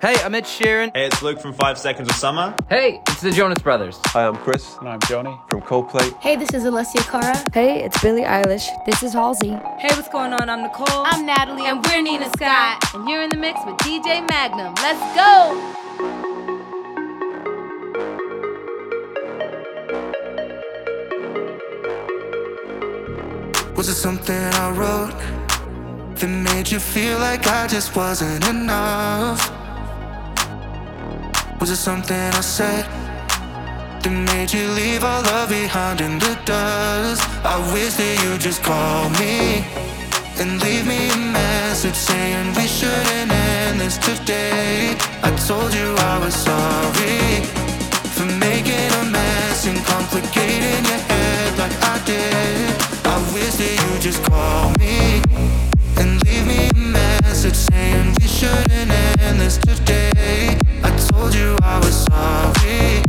Hey, I'm Ed Sheeran. Hey, it's Luke from Five Seconds of Summer. Hey, it's the Jonas Brothers. Hi, I'm Chris. And I'm Johnny. From Coldplay. Hey, this is Alessia Cara. Hey, it's Billie Eilish. This is Halsey. Hey, what's going on? I'm Nicole. I'm Natalie. And we're Nina Sky. And you're in the mix with DJ Magnum. Let's go! Was it something I wrote that made you feel like I just wasn't enough? Was it something I said that made you leave all love behind in the dust? I wish that you just call me and leave me a message saying we shouldn't end this today. I told you I was sorry for making a mess and complicating your head like I did. I wish that you just call me and leave me a message saying we shouldn't end this today. I told you I was sorry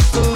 Step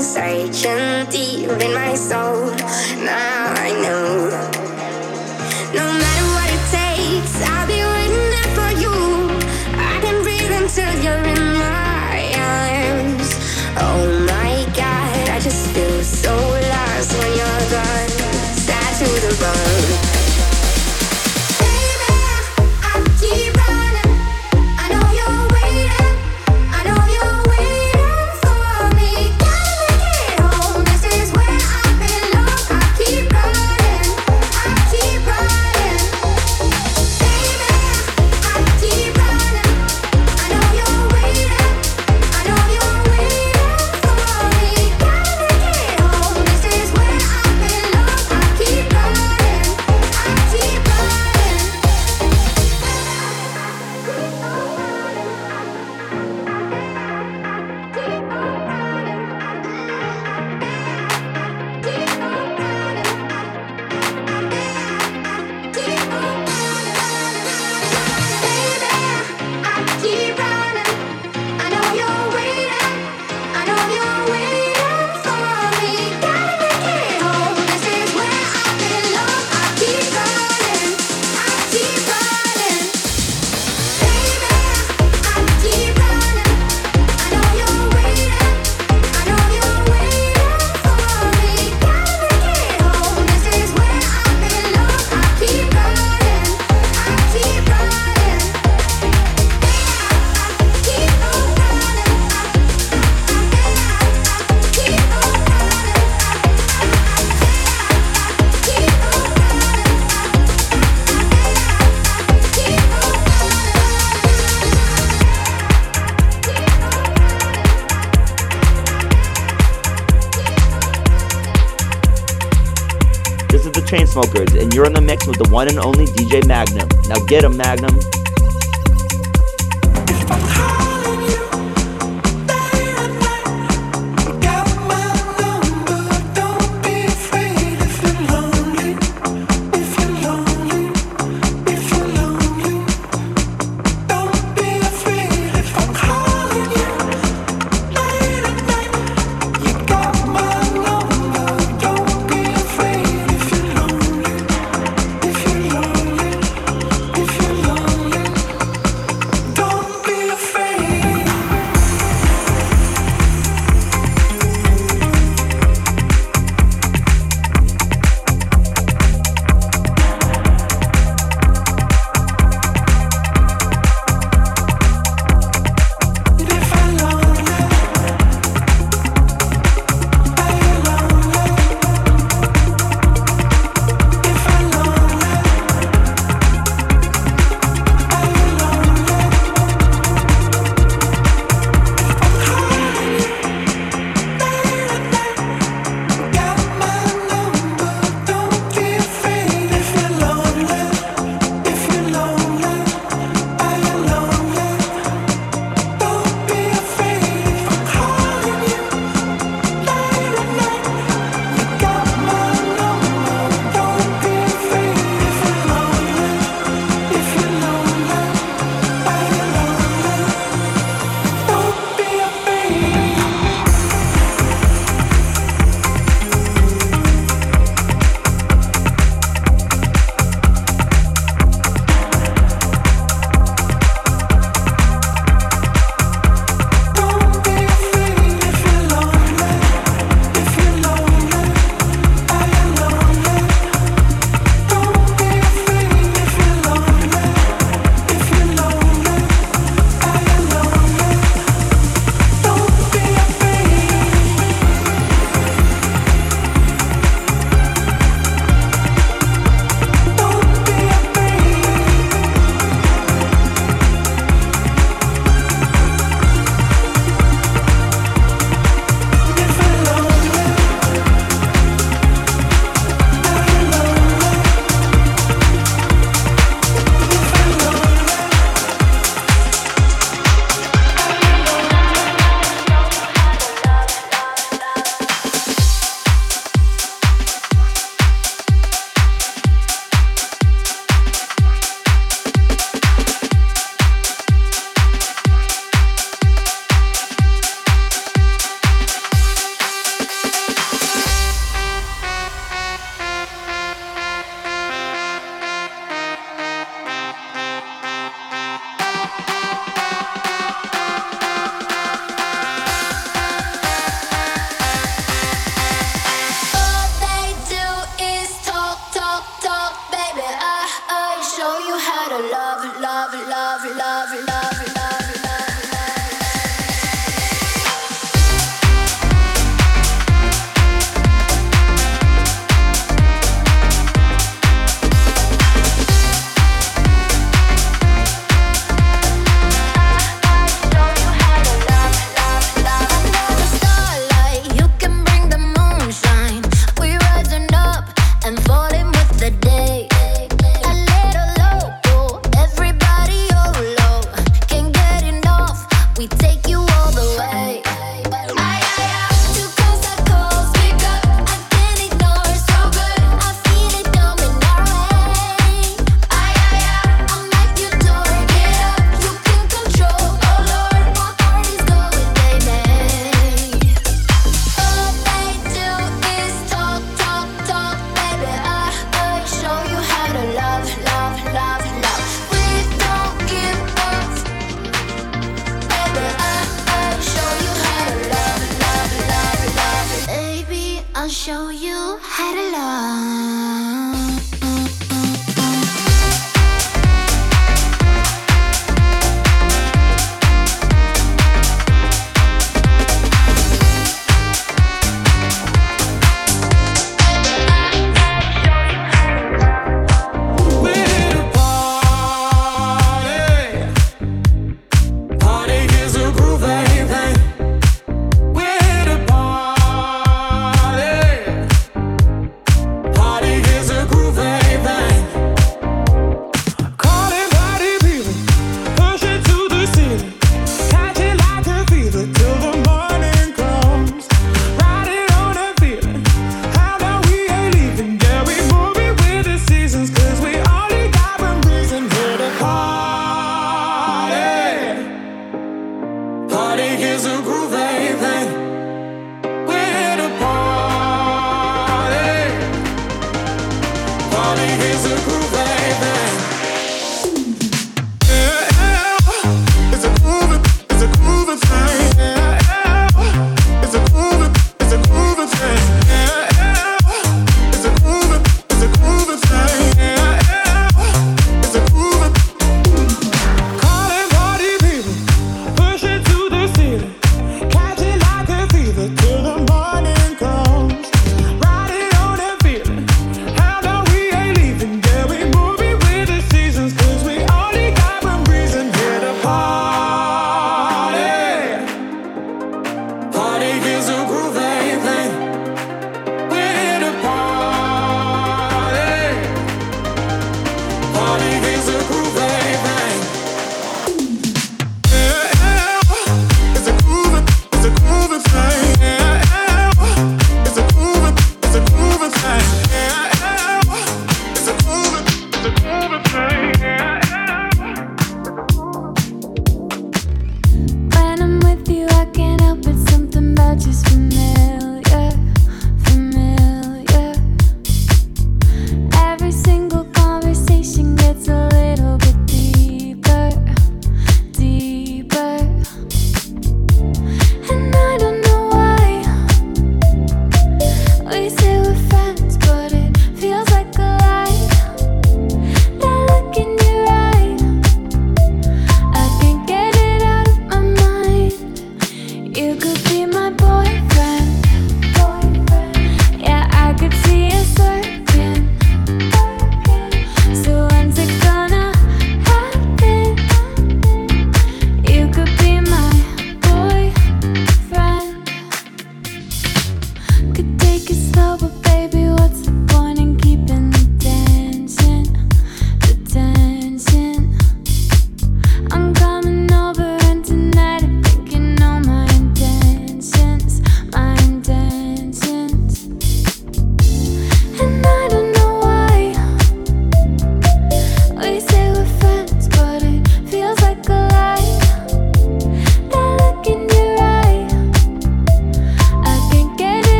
Searching deep in my soul. smokers, and you're in the mix with the one and only DJ Magnum. Now get a Magnum.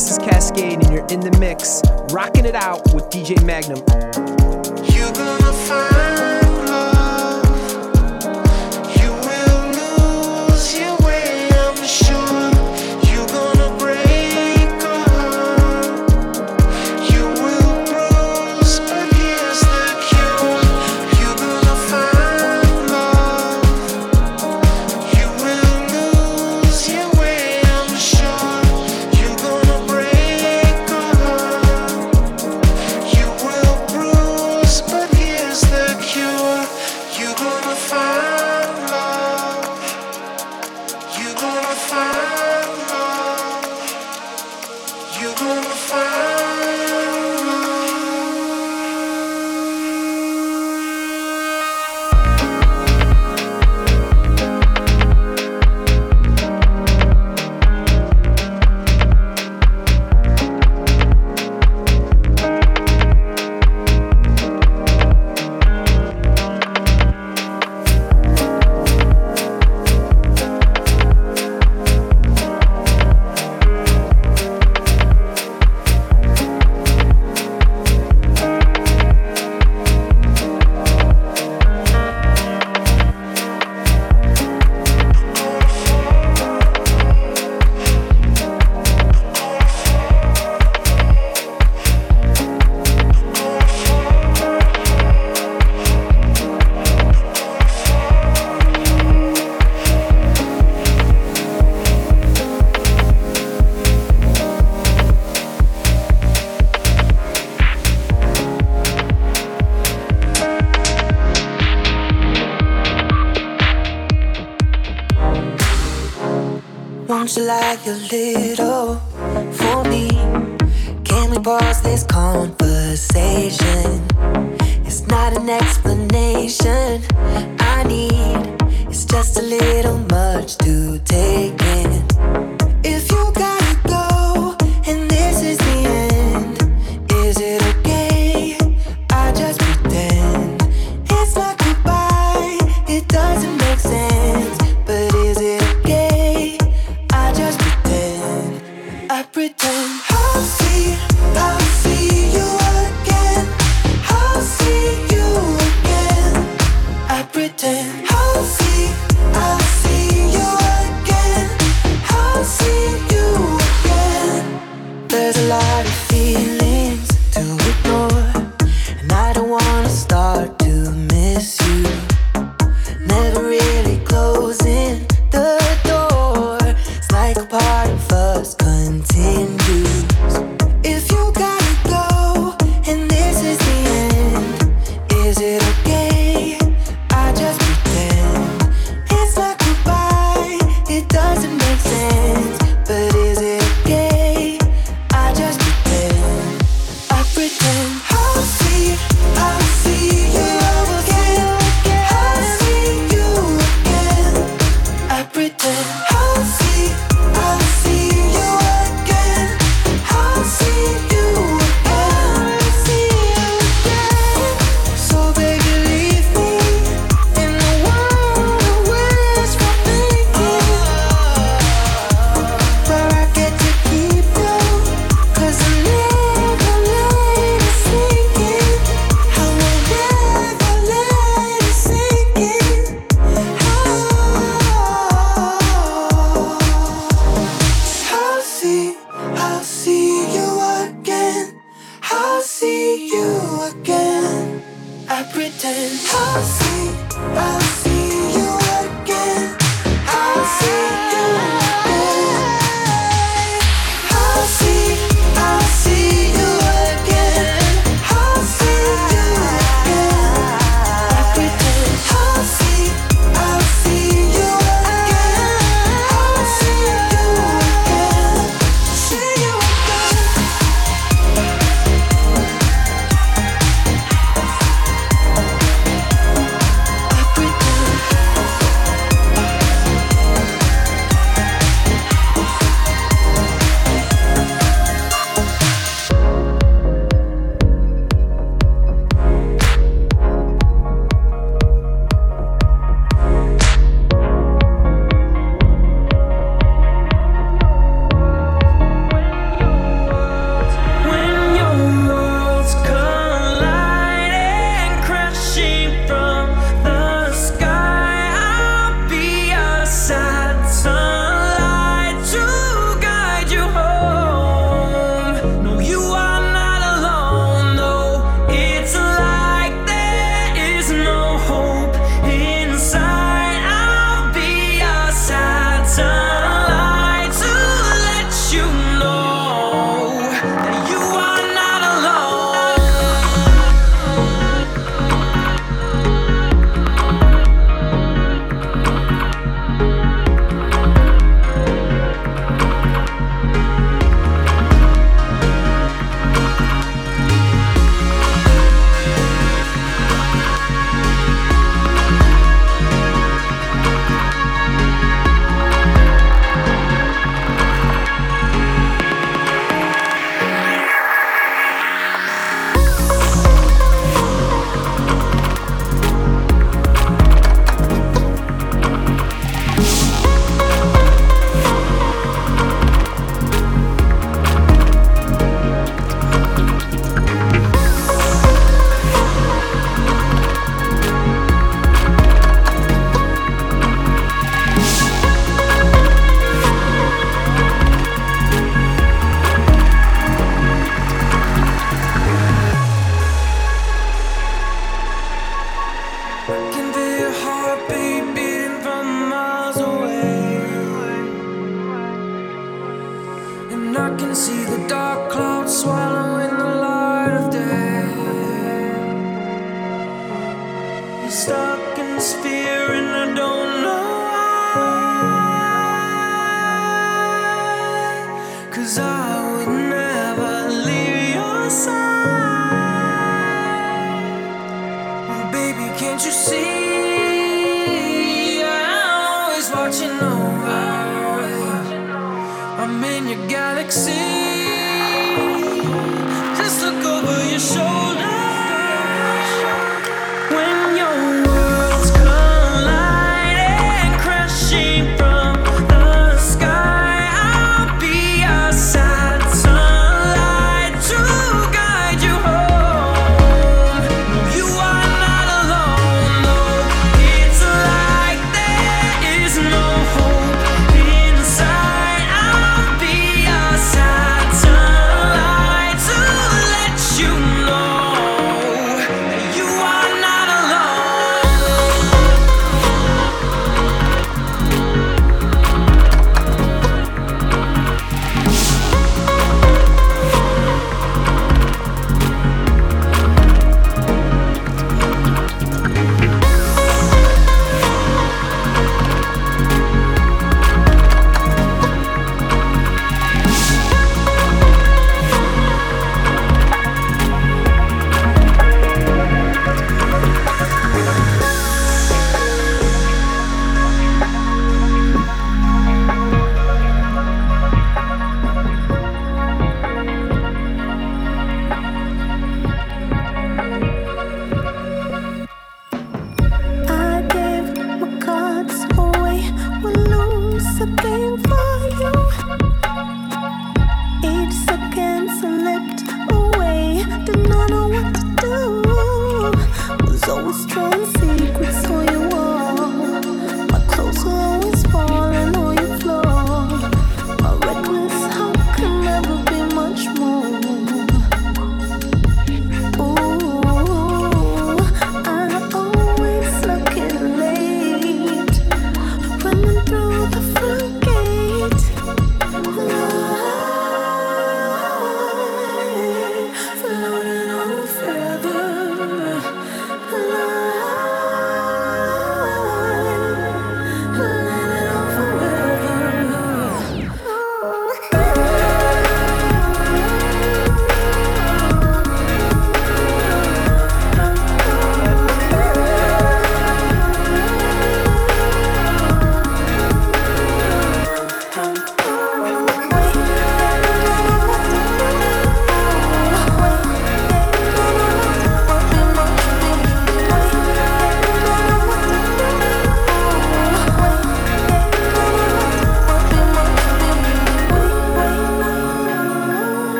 This is Cascada, and you're in the mix, rocking it out with DJ Magnum. Don't you like a little for me? Can we pause this conversation? It's not an explanation I need. It's just a little much to take in.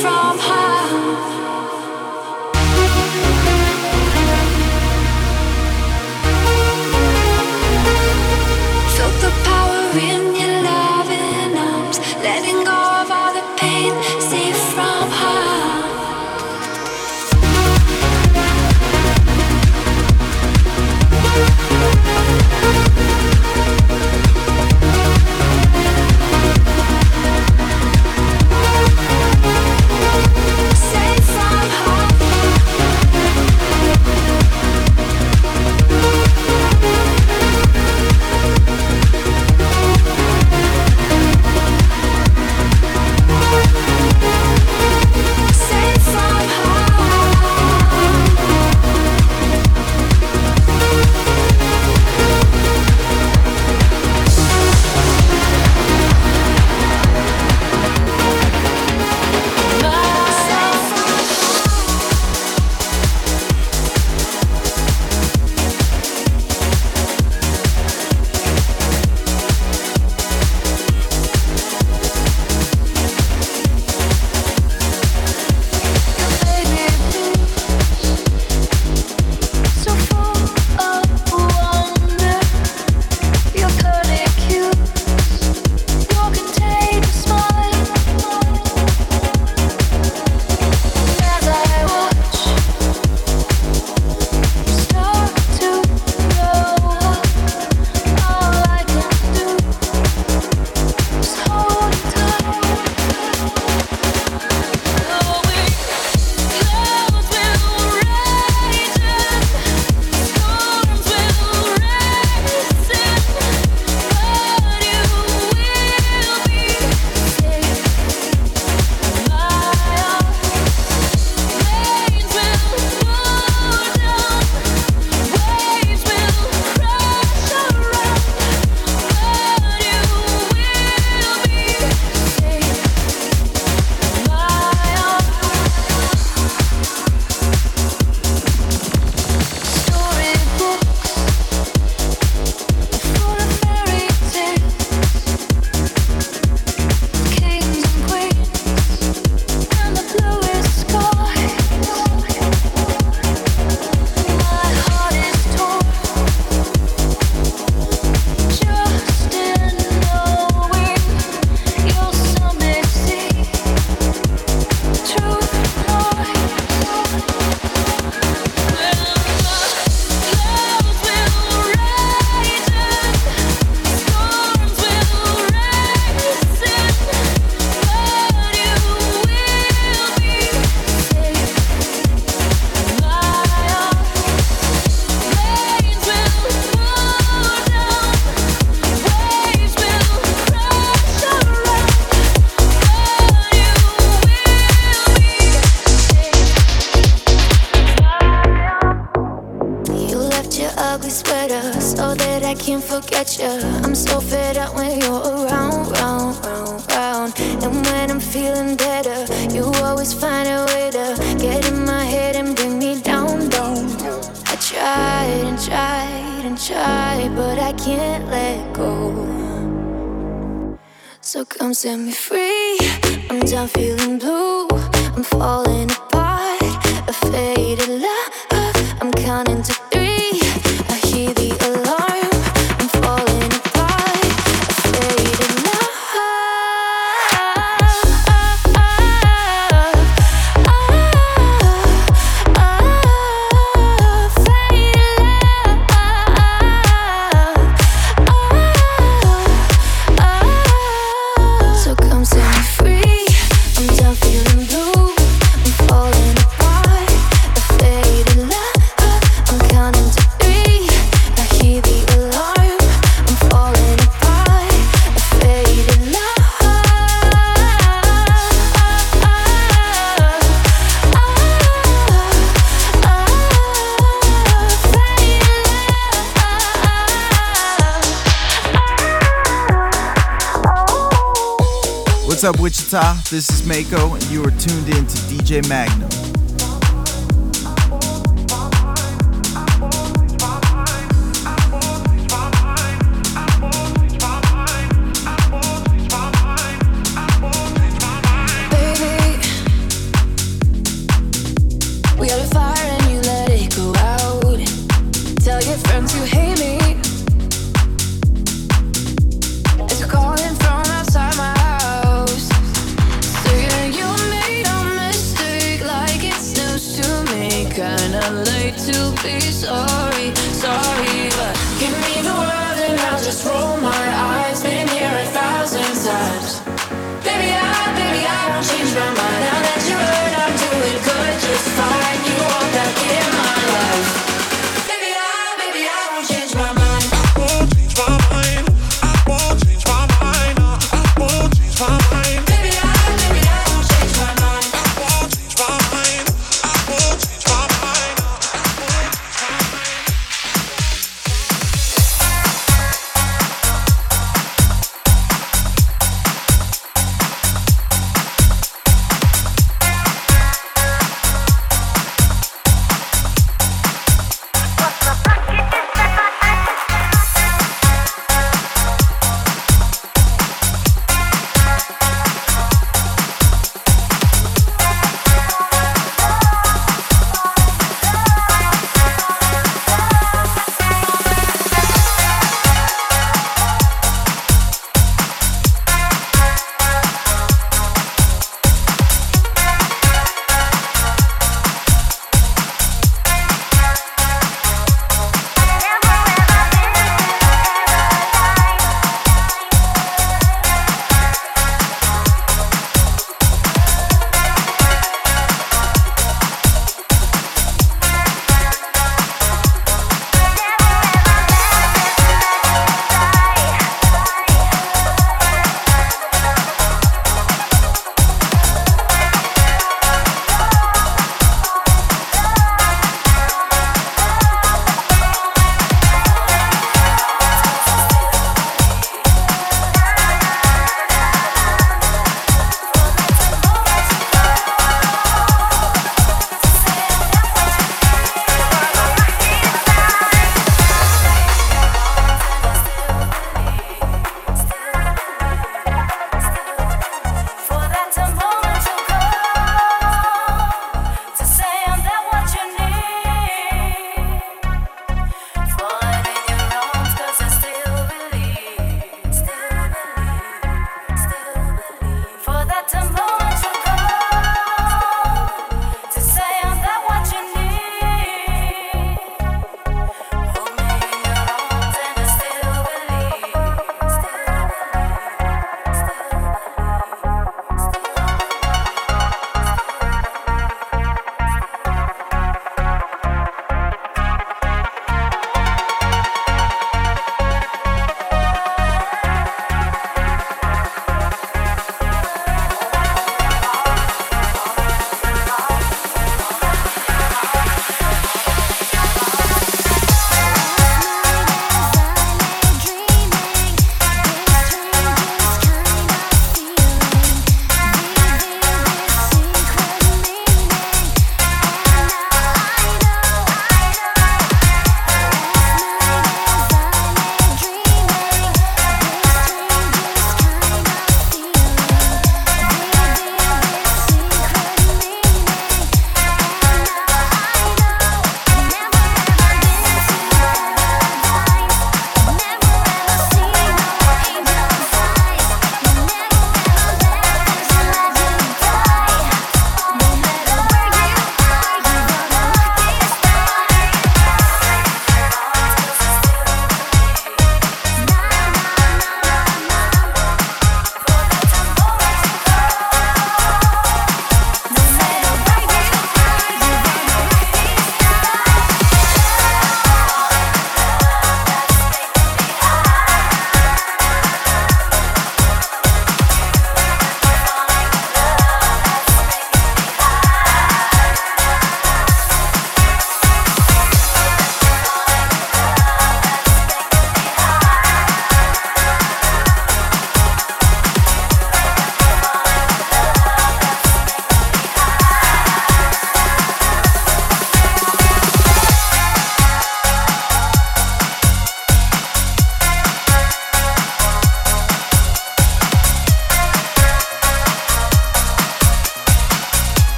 From harm. Tuned in to DJ Magnum.